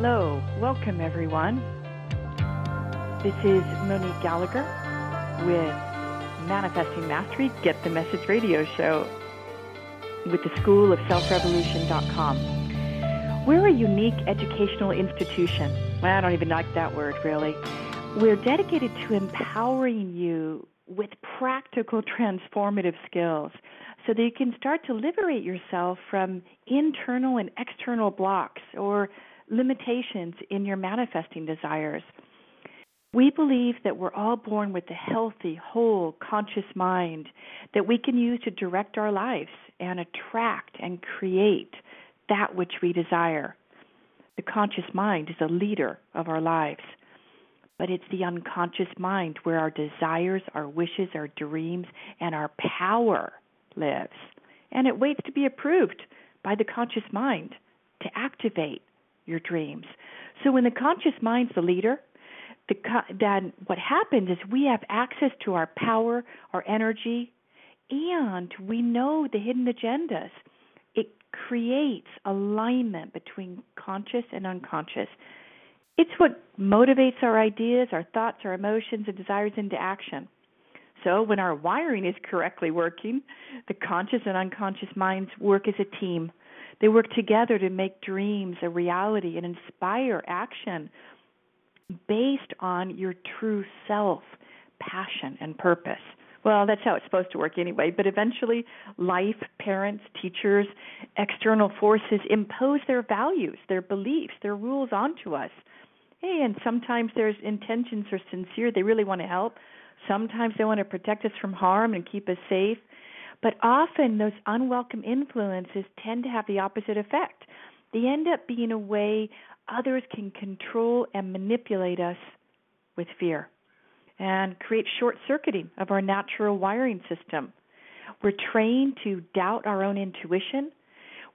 Hello, welcome everyone. This is Monique Gallagher with Manifesting Mastery Get the Message Radio Show with the School of Self-Revolution.com. We're a unique educational institution. I don't even like that word really. We're dedicated to empowering you with practical transformative skills so that you can start to liberate yourself from internal and external blocks or limitations in your manifesting desires. We believe that we're all born with a healthy, whole, conscious mind that we can use to direct our lives and attract and create that which we desire. The conscious mind is a leader of our lives, but it's the unconscious mind where our desires, our wishes, our dreams, and our power lives. And it waits to be approved by the conscious mind to activate your dreams. So when the conscious mind's the leader, the, then what happens is we have access to our power, our energy, and we know the hidden agendas. It creates alignment between conscious and unconscious. It's what motivates our ideas, our thoughts, our emotions, and desires into action. So, when our wiring is correctly working, the conscious and unconscious minds work as a team. They work together to make dreams a reality and inspire action based on your true self, passion, and purpose. Well, that's how it's supposed to work anyway, but eventually life, parents, teachers, external forces impose their values, their beliefs, their rules onto us. Hey, and sometimes their intentions are sincere, they really want to help. Sometimes they want to protect us from harm and keep us safe. But often those unwelcome influences tend to have the opposite effect. They end up being a way others can control and manipulate us with fear and create short circuiting of our natural wiring system. We're trained to doubt our own intuition.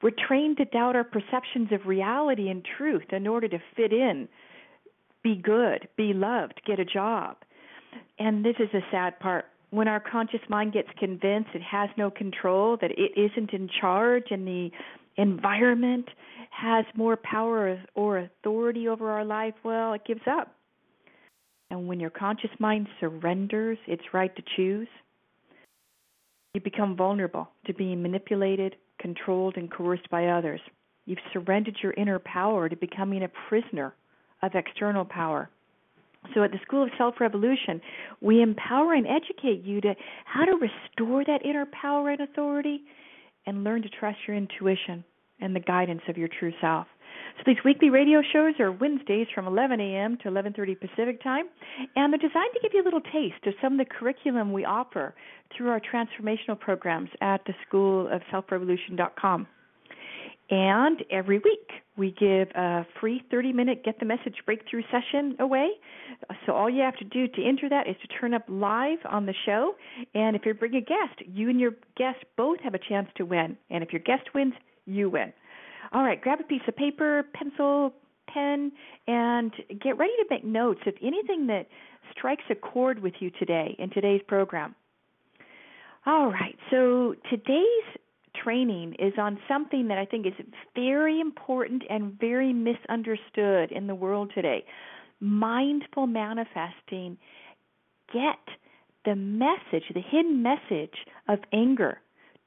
We're trained to doubt our perceptions of reality and truth in order to fit in, be good, be loved, get a job. And this is a sad part when our conscious mind gets convinced it has no control, that it isn't in charge, and the environment has more power or authority over our life, well, it gives up. And when your conscious mind surrenders its right to choose, you become vulnerable to being manipulated, controlled, and coerced by others. You've surrendered your inner power to becoming a prisoner of external power. So at the School of Self Revolution, we empower and educate you to how to restore that inner power and authority and learn to trust your intuition and the guidance of your true self. So these weekly radio shows are Wednesdays from 11 a.m. to 11:30 Pacific time, and they're designed to give you a little taste of some of the curriculum we offer through our transformational programs at the School of Self Revolution.com. And every week we give a free 30 minute Get the Message Breakthrough session away. So all you have to do to enter that is to turn up live on the show. And if you bring a guest, you and your guest both have a chance to win. And if your guest wins, you win. All right, grab a piece of paper, pencil, pen, and get ready to make notes of anything that strikes a chord with you today in today's program. All right, so today's training is on something that I think is very important and very misunderstood in the world today. Mindful manifesting. Get the message, the hidden message of anger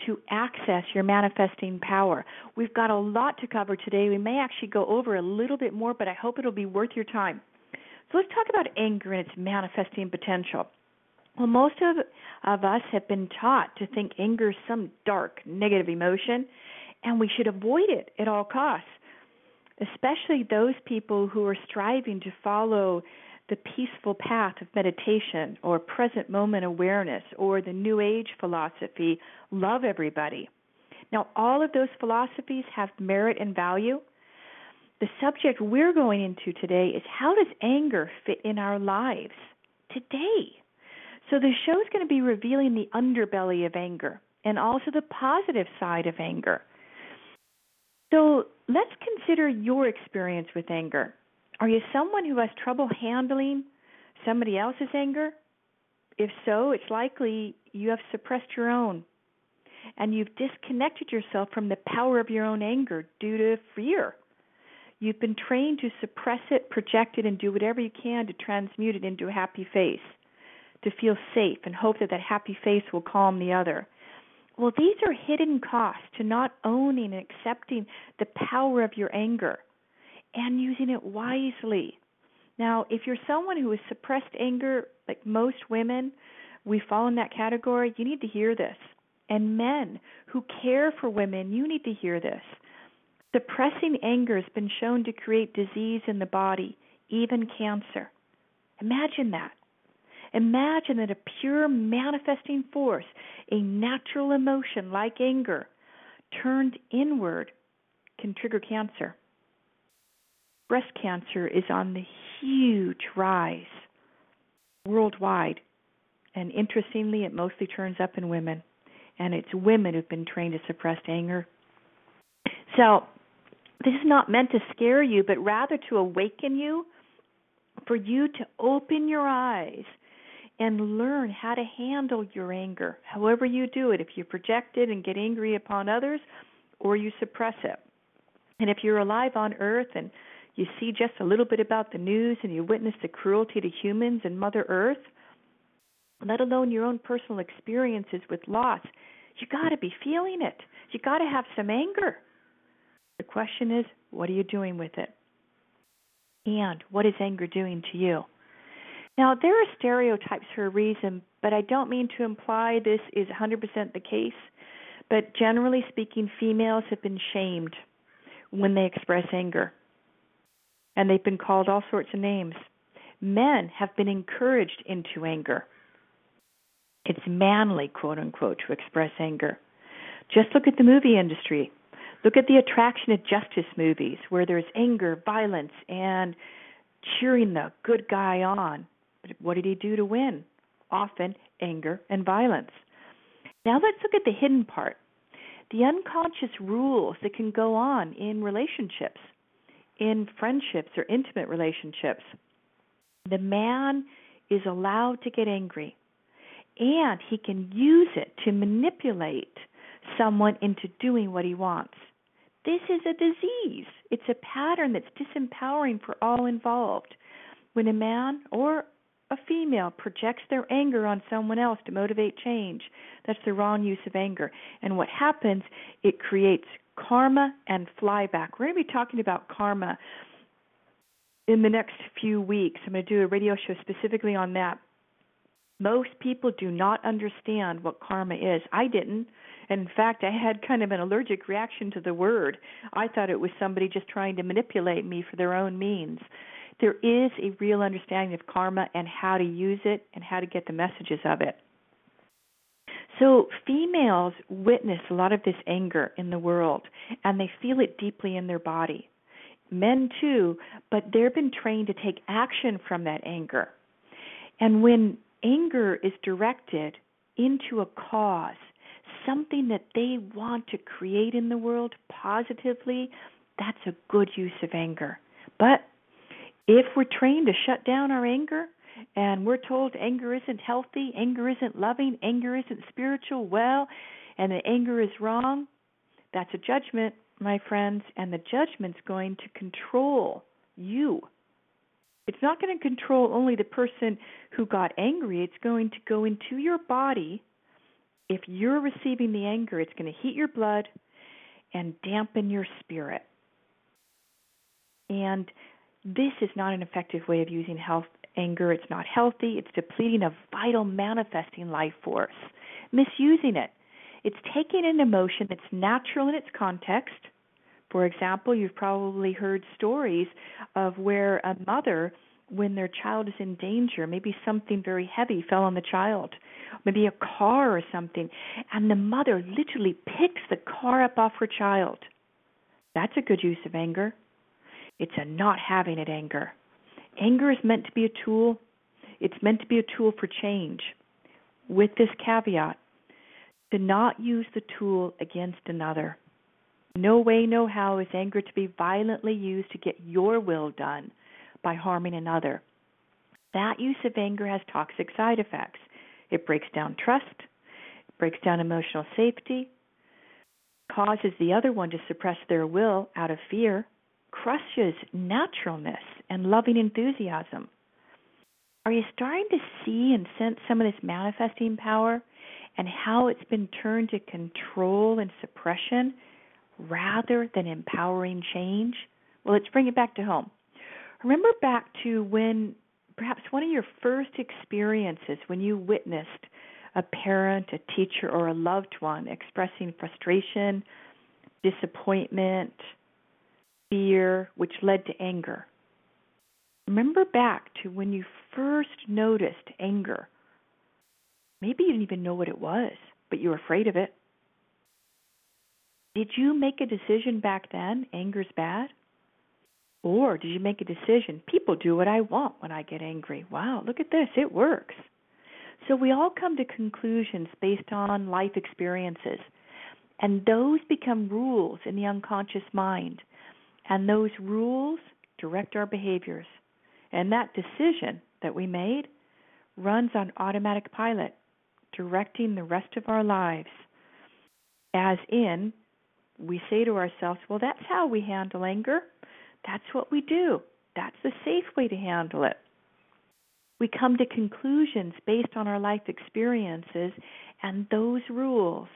to access your manifesting power. We've got a lot to cover today. We may actually go over a little bit more, but I hope it'll be worth your time. So let's talk about anger and its manifesting potential. Well, most of, of us have been taught to think anger is some dark, negative emotion, and we should avoid it at all costs, especially those people who are striving to follow the peaceful path of meditation or present moment awareness or the New Age philosophy, love everybody. Now, all of those philosophies have merit and value. The subject we're going into today is how does anger fit in our lives today? So the show is going to be revealing the underbelly of anger and also the positive side of anger. So let's consider your experience with anger. Are you someone who has trouble handling somebody else's anger? If so, it's likely you have suppressed your own and you've disconnected yourself from the power of your own anger due to fear. You've been trained to suppress it, project it, and do whatever you can to transmute it into a happy face, to feel safe and hope that that happy face will calm the other. Well, these are hidden costs to not owning and accepting the power of your anger and using it wisely. Now, if you're someone who has suppressed anger, like most women, we fall in that category, you need to hear this. And men who care for women, you need to hear this. Suppressing anger has been shown to create disease in the body, even cancer. Imagine that. Imagine that a pure manifesting force, a natural emotion like anger, turned inward can trigger cancer. Breast cancer is on the huge rise worldwide. And interestingly, it mostly turns up in women. And it's women who've been trained to suppress anger. So, this is not meant to scare you, but rather to awaken you, for you to open your eyes and learn how to handle your anger, however you do it. If you project it and get angry upon others, or you suppress it. And if you're alive on earth and you see just a little bit about the news and you witness the cruelty to humans and Mother Earth, let alone your own personal experiences with loss, you got to be feeling it. You got to have some anger. The question is, what are you doing with it? And what is anger doing to you? Now, there are stereotypes for a reason, but I don't mean to imply this is 100% the case. But generally speaking, females have been shamed when they express anger, and they've been called all sorts of names. Men have been encouraged into anger. It's manly, quote unquote, to express anger. Just look at the movie industry. Look at the attraction of justice movies where there's anger, violence, and cheering the good guy on. What did he do to win? Often anger and violence. Now let's look at the hidden part the unconscious rules that can go on in relationships, in friendships or intimate relationships. The man is allowed to get angry, and he can use it to manipulate someone into doing what he wants. This is a disease. It's a pattern that's disempowering for all involved. When a man or a female projects their anger on someone else to motivate change, that's the wrong use of anger. And what happens, it creates karma and flyback. We're going to be talking about karma in the next few weeks. I'm going to do a radio show specifically on that. Most people do not understand what karma is. I didn't. And in fact, I had kind of an allergic reaction to the word. I thought it was somebody just trying to manipulate me for their own means there is a real understanding of karma and how to use it and how to get the messages of it. So, females witness a lot of this anger in the world and they feel it deeply in their body. Men too, but they've been trained to take action from that anger. And when anger is directed into a cause, something that they want to create in the world positively, that's a good use of anger. But if we're trained to shut down our anger and we're told anger isn't healthy, anger isn't loving, anger isn't spiritual, well, and the anger is wrong, that's a judgment, my friends, and the judgment's going to control you. It's not going to control only the person who got angry, it's going to go into your body. If you're receiving the anger, it's going to heat your blood and dampen your spirit. And this is not an effective way of using health anger. It's not healthy. It's depleting a vital manifesting life force. Misusing it. It's taking an emotion that's natural in its context. For example, you've probably heard stories of where a mother, when their child is in danger, maybe something very heavy fell on the child, maybe a car or something, and the mother literally picks the car up off her child. That's a good use of anger. It's a not having it anger. Anger is meant to be a tool. It's meant to be a tool for change. With this caveat, to not use the tool against another. No way, no how is anger to be violently used to get your will done by harming another. That use of anger has toxic side effects. It breaks down trust, it breaks down emotional safety, causes the other one to suppress their will out of fear, crushes naturalness and loving enthusiasm. Are you starting to see and sense some of this manifesting power and how it's been turned to control and suppression rather than empowering change? Well, let's bring it back to home. Remember back to when perhaps one of your first experiences when you witnessed a parent, a teacher, or a loved one expressing frustration, disappointment, fear, which led to anger. Remember back to when you first noticed anger. Maybe you didn't even know what it was, but you were afraid of it. Did you make a decision back then? Anger's bad? Or did you make a decision? People do what I want when I get angry. Wow, look at this. It works. So we all come to conclusions based on life experiences. And those become rules in the unconscious mind. And those rules direct our behaviors. And that decision that we made runs on automatic pilot, directing the rest of our lives. As in, we say to ourselves, well, that's how we handle anger. That's what we do. That's the safe way to handle it. We come to conclusions based on our life experiences, and those rules,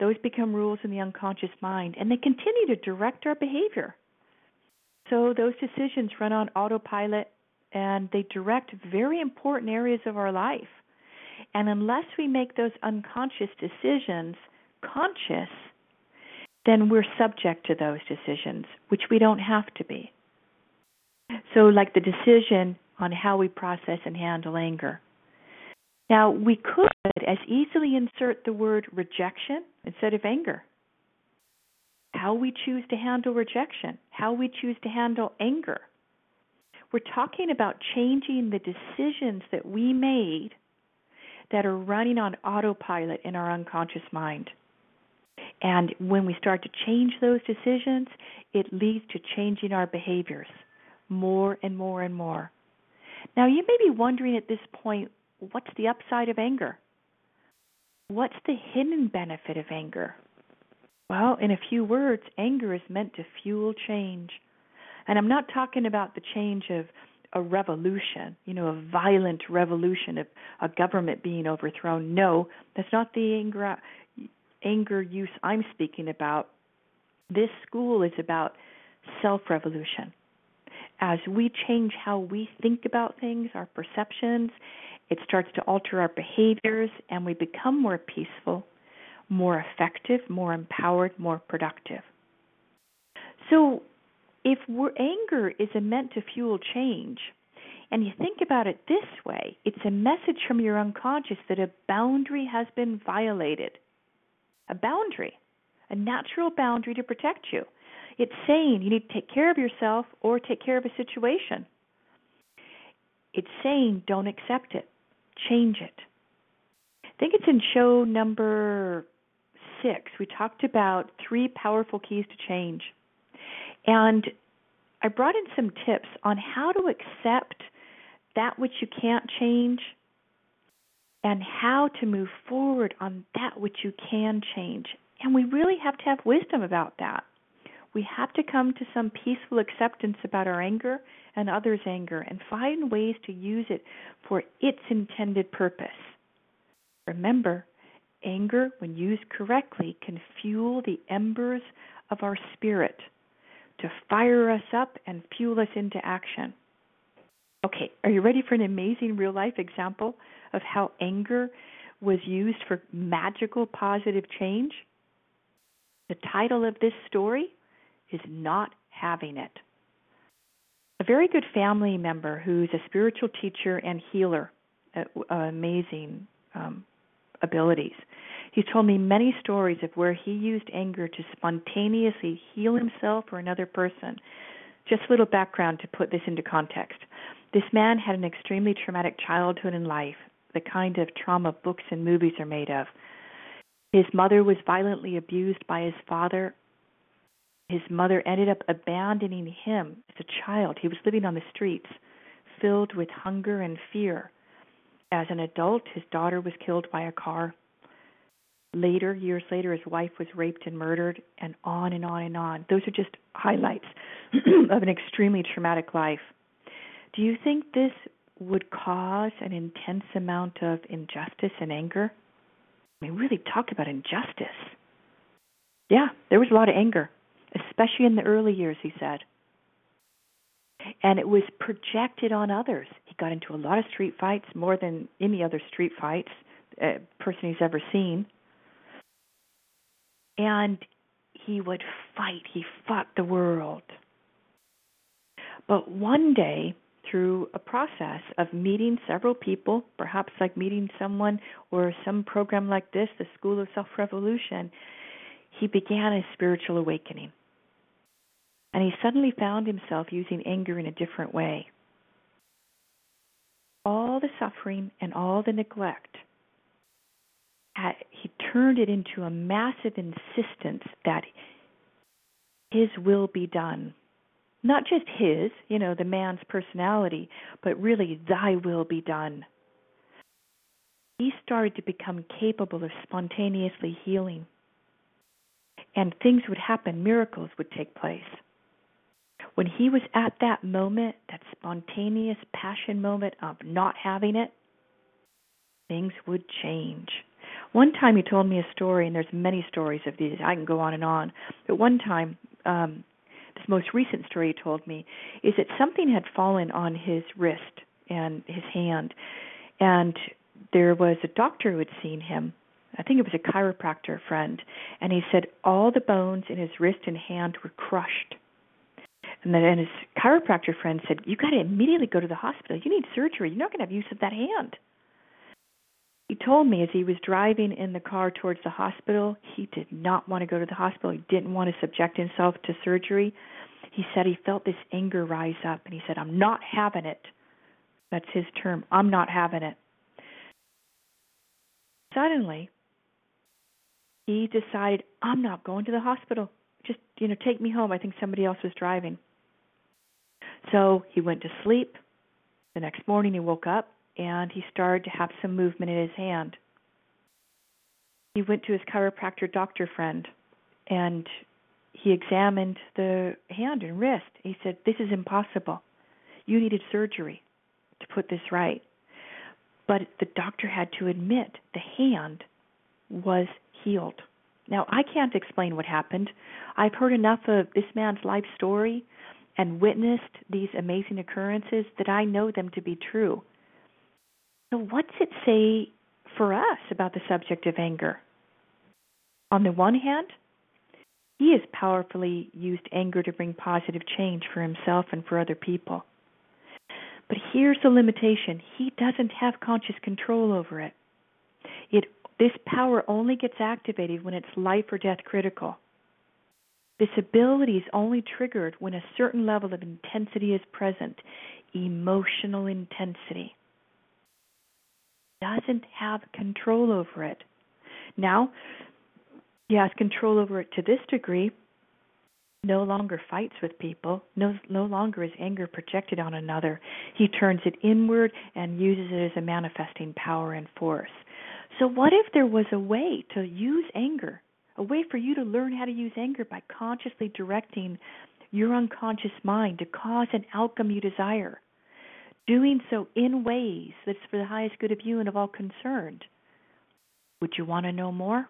those become rules in the unconscious mind, and they continue to direct our behavior. So those decisions run on autopilot and they direct very important areas of our life. And unless we make those unconscious decisions conscious, then we're subject to those decisions, which we don't have to be. So, like the decision on how we process and handle anger. Now, we could as easily insert the word rejection instead of anger. How we choose to handle rejection, how we choose to handle anger. We're talking about changing the decisions that we made that are running on autopilot in our unconscious mind. And when we start to change those decisions, it leads to changing our behaviors more and more and more. Now, you may be wondering at this point what's the upside of anger? What's the hidden benefit of anger? Well, in a few words, anger is meant to fuel change. And I'm not talking about the change of a revolution, you know, a violent revolution of a government being overthrown. No, that's not the anger anger use I'm speaking about. This school is about self revolution. As we change how we think about things, our perceptions, it starts to alter our behaviors, and we become more peaceful, more effective, more empowered, more productive. So, if anger is meant to fuel change, and you think about it this way, it's a message from your unconscious that a boundary has been violated a boundary, a natural boundary to protect you. It's saying you need to take care of yourself or take care of a situation. It's saying don't accept it, change it. I think it's in show number six. We talked about three powerful keys to change. And I brought in some tips on how to accept that which you can't change and how to move forward on that which you can change. And we really have to have wisdom about that. We have to come to some peaceful acceptance about our anger and others' anger and find ways to use it for its intended purpose. Remember, anger, when used correctly, can fuel the embers of our spirit to fire us up and fuel us into action. Okay, are you ready for an amazing real life example of how anger was used for magical positive change? The title of this story is Not Having It. A very good family member who's a spiritual teacher and healer, uh, uh, amazing um, abilities. He's told me many stories of where he used anger to spontaneously heal himself or another person. Just a little background to put this into context. This man had an extremely traumatic childhood and life the kind of trauma books and movies are made of. His mother was violently abused by his father. His mother ended up abandoning him as a child. He was living on the streets, filled with hunger and fear. As an adult, his daughter was killed by a car. Later, years later, his wife was raped and murdered, and on and on and on. Those are just highlights of an extremely traumatic life. Do you think this would cause an intense amount of injustice and anger? I mean, really talk about injustice. Yeah, there was a lot of anger, especially in the early years, he said. And it was projected on others. He got into a lot of street fights, more than any other street fights uh, person he's ever seen. And he would fight. He fought the world. But one day, through a process of meeting several people, perhaps like meeting someone or some program like this, the School of Self Revolution, he began a spiritual awakening. And he suddenly found himself using anger in a different way. All the suffering and all the neglect, uh, he turned it into a massive insistence that his will be done not just his, you know, the man's personality, but really, thy will be done. He started to become capable of spontaneously healing. And things would happen, miracles would take place. When he was at that moment, that spontaneous passion moment of not having it, things would change. One time he told me a story, and there's many stories of these. I can go on and on. But one time, um, this most recent story he told me is that something had fallen on his wrist and his hand, and there was a doctor who had seen him. I think it was a chiropractor friend, and he said all the bones in his wrist and hand were crushed. And then his chiropractor friend said, "You got to immediately go to the hospital. You need surgery. You're not going to have use of that hand." He told me as he was driving in the car towards the hospital, he did not want to go to the hospital. He didn't want to subject himself to surgery. He said he felt this anger rise up, and he said, I'm not having it. That's his term. I'm not having it. Suddenly, he decided, I'm not going to the hospital. Just, you know, take me home. I think somebody else was driving. So he went to sleep. The next morning, he woke up and he started to have some movement in his hand. He went to his chiropractor doctor friend and he examined the hand and wrist. He said, This is impossible. You needed surgery to put this right. But the doctor had to admit the hand was healed. Now, I can't explain what happened. I've heard enough of this man's life story and witnessed these amazing occurrences that I know them to be true. So, what's it say for us about the subject of anger? On the one hand, he has powerfully used anger to bring positive change for himself and for other people. But here's the limitation he doesn't have conscious control over it. it. This power only gets activated when it's life or death critical. This ability is only triggered when a certain level of intensity is present emotional intensity doesn't have control over it. Now, he has control over it to this degree. No longer fights with people. No, no longer is anger projected on another. He turns it inward and uses it as a manifesting power and force. So, what if there was a way to use anger, a way for you to learn how to use anger by consciously directing your unconscious mind to cause an outcome you desire? doing so in ways that's for the highest good of you and of all concerned. Would you want to know more?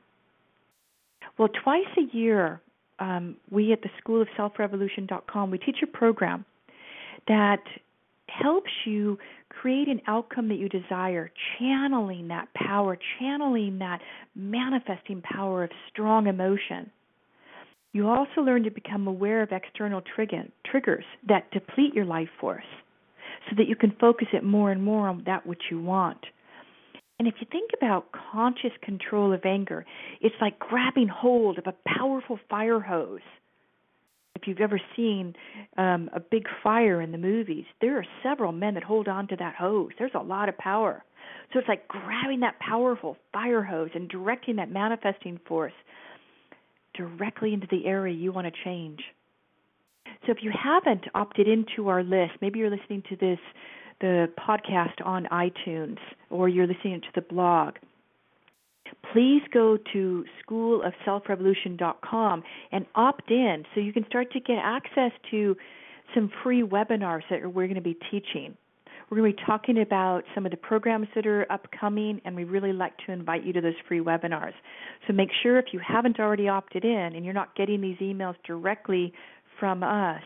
Well, twice a year, um, we at the School of Self Revolution.com, we teach a program that helps you create an outcome that you desire, channeling that power, channeling that manifesting power of strong emotion. You also learn to become aware of external trigger, triggers that deplete your life force so that you can focus it more and more on that which you want. And if you think about conscious control of anger, it's like grabbing hold of a powerful fire hose. If you've ever seen um, a big fire in the movies, there are several men that hold on to that hose. There's a lot of power. So it's like grabbing that powerful fire hose and directing that manifesting force directly into the area you want to change. So if you haven't opted into our list, maybe you're listening to this the podcast on iTunes or you're listening to the blog. Please go to schoolofselfrevolution.com and opt in so you can start to get access to some free webinars that we're going to be teaching. We're going to be talking about some of the programs that are upcoming, and we really like to invite you to those free webinars. So make sure if you haven't already opted in and you're not getting these emails directly from us,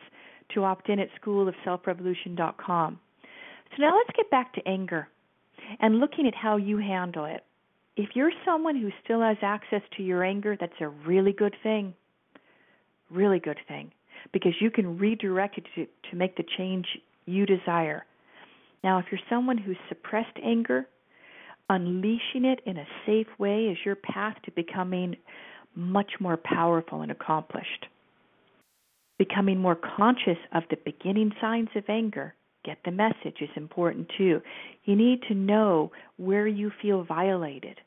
to opt in at schoolofselfrevolution.com. So now let's get back to anger and looking at how you handle it. If you're someone who still has access to your anger, that's a really good thing. Really good thing. Because you can redirect it to, to make the change you desire. Now, if you're someone who's suppressed anger, unleashing it in a safe way is your path to becoming much more powerful and accomplished. Becoming more conscious of the beginning signs of anger, get the message, is important too. You need to know where you feel violated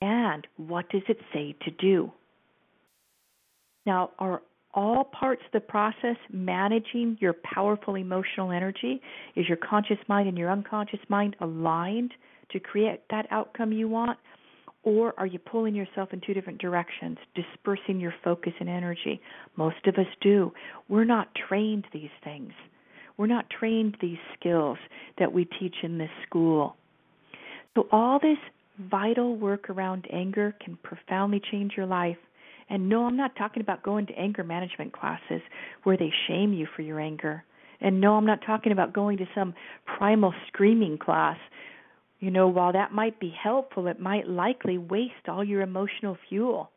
and what does it say to do. Now, are all parts of the process managing your powerful emotional energy? Is your conscious mind and your unconscious mind aligned to create that outcome you want? Or are you pulling yourself in two different directions, dispersing your focus and energy? Most of us do. We're not trained these things. We're not trained these skills that we teach in this school. So, all this vital work around anger can profoundly change your life and no, I'm not talking about going to anger management classes where they shame you for your anger. And no, I'm not talking about going to some primal screaming class. You know, while that might be helpful, it might likely waste all your emotional fuel.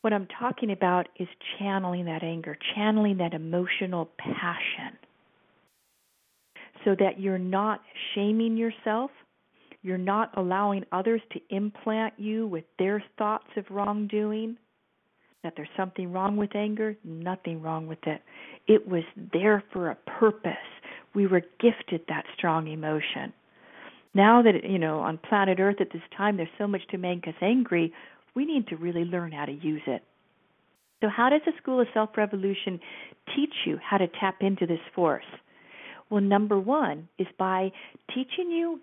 What I'm talking about is channeling that anger, channeling that emotional passion so that you're not shaming yourself you're not allowing others to implant you with their thoughts of wrongdoing, that there's something wrong with anger, nothing wrong with it. It was there for a purpose. We were gifted that strong emotion. Now that, you know, on planet Earth at this time, there's so much to make us angry, we need to really learn how to use it. So, how does the School of Self Revolution teach you how to tap into this force? Well, number one is by teaching you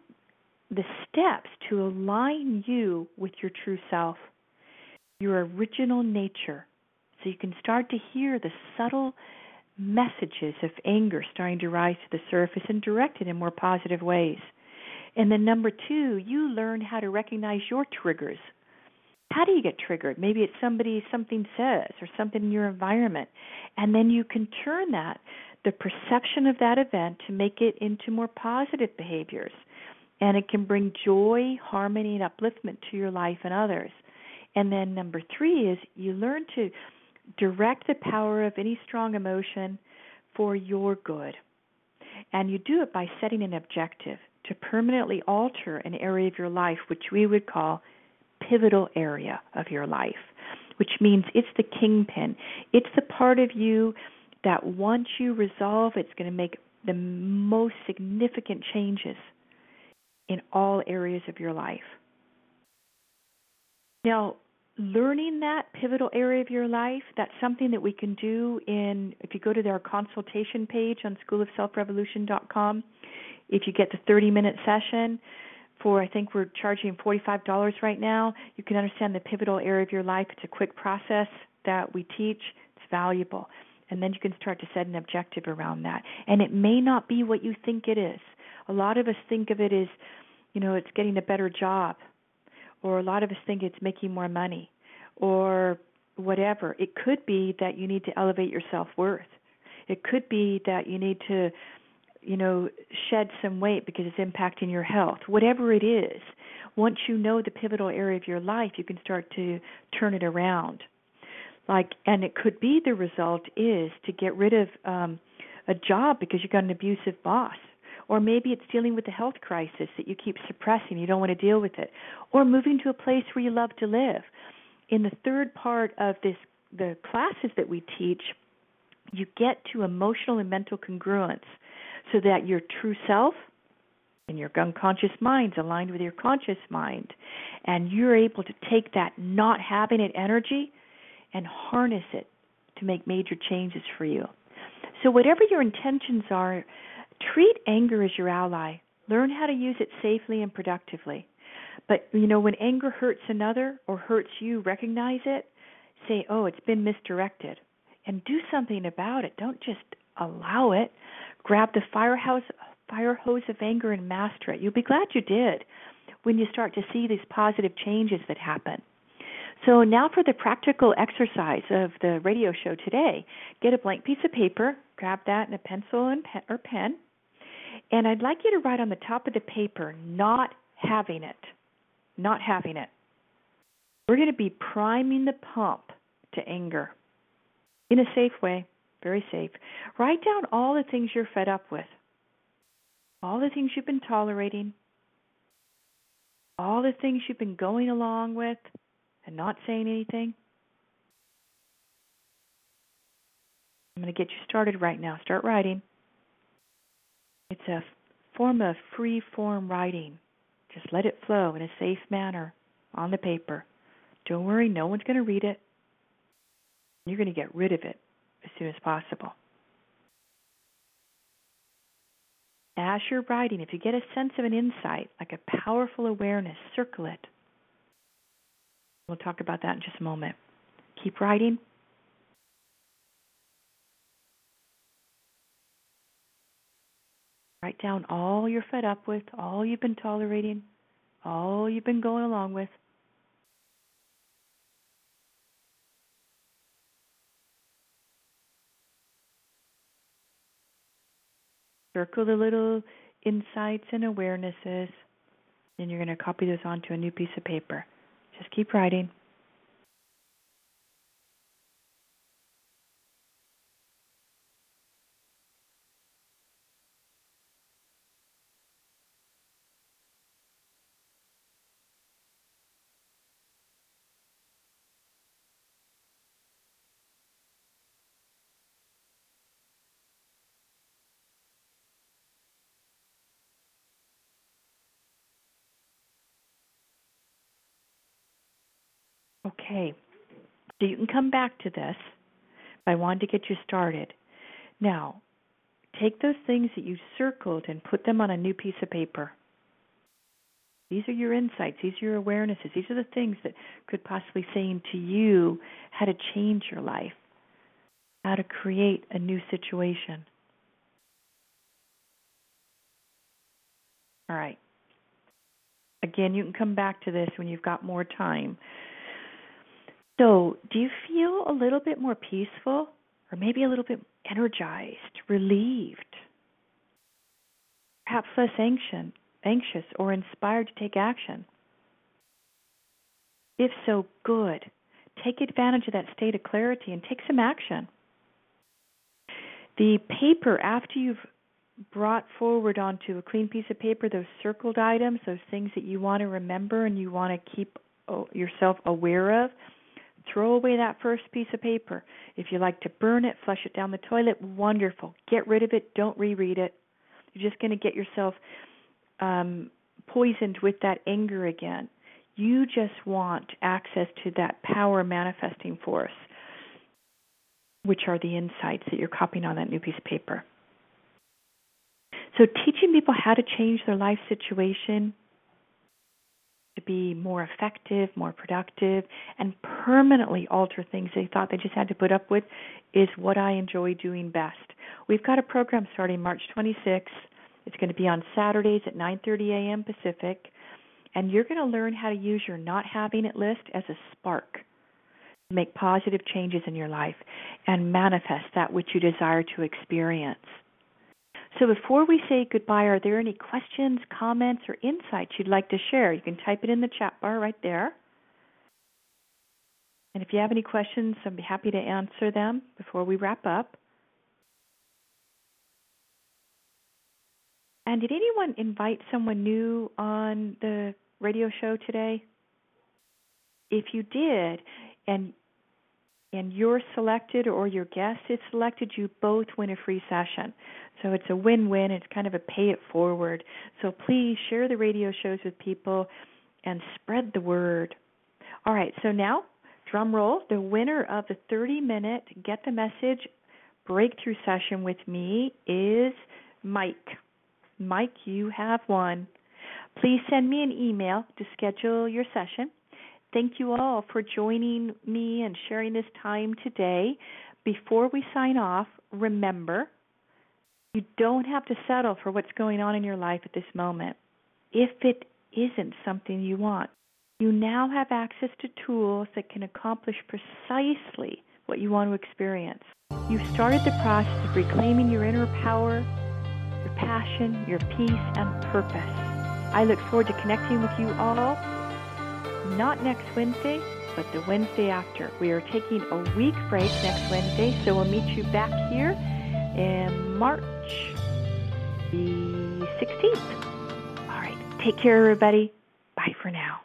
the steps to align you with your true self, your original nature, so you can start to hear the subtle messages of anger starting to rise to the surface and direct it in more positive ways. And then, number two, you learn how to recognize your triggers. How do you get triggered? Maybe it's somebody something says or something in your environment. And then you can turn that, the perception of that event, to make it into more positive behaviors and it can bring joy, harmony, and upliftment to your life and others. And then number three is you learn to direct the power of any strong emotion for your good. And you do it by setting an objective to permanently alter an area of your life, which we would call pivotal area of your life, which means it's the kingpin. It's the part of you that once you resolve, it's going to make the most significant changes in all areas of your life. Now, learning that pivotal area of your life, that's something that we can do in, if you go to our consultation page on schoolofselfrevolution.com, if you get the 30 minute session, for I think we're charging $45 right now, you can understand the pivotal area of your life. It's a quick process that we teach, it's valuable. And then you can start to set an objective around that. And it may not be what you think it is a lot of us think of it as, you know, it's getting a better job, or a lot of us think it's making more money, or whatever. It could be that you need to elevate your self worth. It could be that you need to, you know, shed some weight because it's impacting your health. Whatever it is, once you know the pivotal area of your life, you can start to turn it around. Like, and it could be the result is to get rid of um, a job because you got an abusive boss or maybe it's dealing with the health crisis that you keep suppressing, you don't want to deal with it, or moving to a place where you love to live. In the third part of this the classes that we teach, you get to emotional and mental congruence so that your true self and your unconscious mind's aligned with your conscious mind and you're able to take that not having it energy and harness it to make major changes for you. So whatever your intentions are Treat anger as your ally. Learn how to use it safely and productively. But you know, when anger hurts another or hurts you, recognize it. Say, "Oh, it's been misdirected," and do something about it. Don't just allow it. Grab the firehouse fire hose of anger and master it. You'll be glad you did when you start to see these positive changes that happen. So now for the practical exercise of the radio show today. Get a blank piece of paper, grab that and a pencil and or pen, and I'd like you to write on the top of the paper not having it. Not having it. We're going to be priming the pump to anger in a safe way, very safe. Write down all the things you're fed up with, all the things you've been tolerating, all the things you've been going along with and not saying anything. I'm going to get you started right now. Start writing. It's a form of free form writing. Just let it flow in a safe manner on the paper. Don't worry, no one's going to read it. You're going to get rid of it as soon as possible. As you're writing, if you get a sense of an insight, like a powerful awareness, circle it. We'll talk about that in just a moment. Keep writing. Write down all you're fed up with, all you've been tolerating, all you've been going along with. Circle the little insights and awarenesses, and you're going to copy those onto a new piece of paper. Just keep writing. Okay. So you can come back to this. I wanted to get you started. Now, take those things that you circled and put them on a new piece of paper. These are your insights, these are your awarenesses, these are the things that could possibly saying to you how to change your life, how to create a new situation. All right. Again, you can come back to this when you've got more time. So, do you feel a little bit more peaceful or maybe a little bit energized, relieved? Perhaps less anxious, anxious or inspired to take action? If so, good. Take advantage of that state of clarity and take some action. The paper, after you've brought forward onto a clean piece of paper those circled items, those things that you want to remember and you want to keep oh, yourself aware of, Throw away that first piece of paper. If you like to burn it, flush it down the toilet, wonderful. Get rid of it. Don't reread it. You're just going to get yourself um, poisoned with that anger again. You just want access to that power manifesting force, which are the insights that you're copying on that new piece of paper. So, teaching people how to change their life situation to be more effective, more productive, and permanently alter things they thought they just had to put up with is what I enjoy doing best. We've got a program starting March 26th. It's going to be on Saturdays at 9:30 a.m. Pacific, and you're going to learn how to use your not having it list as a spark to make positive changes in your life and manifest that which you desire to experience. So before we say goodbye, are there any questions, comments, or insights you'd like to share? You can type it in the chat bar right there. And if you have any questions, I'd be happy to answer them before we wrap up. And did anyone invite someone new on the radio show today? If you did, and and you're selected or your guest is selected, you both win a free session. So it's a win win. It's kind of a pay it forward. So please share the radio shows with people and spread the word. All right, so now, drum roll, the winner of the 30 minute Get the Message breakthrough session with me is Mike. Mike, you have won. Please send me an email to schedule your session. Thank you all for joining me and sharing this time today. Before we sign off, remember you don't have to settle for what's going on in your life at this moment. If it isn't something you want, you now have access to tools that can accomplish precisely what you want to experience. You've started the process of reclaiming your inner power, your passion, your peace, and purpose. I look forward to connecting with you all, not next Wednesday, but the Wednesday after. We are taking a week break next Wednesday, so we'll meet you back here in March the 16th. All right, take care, everybody. Bye for now.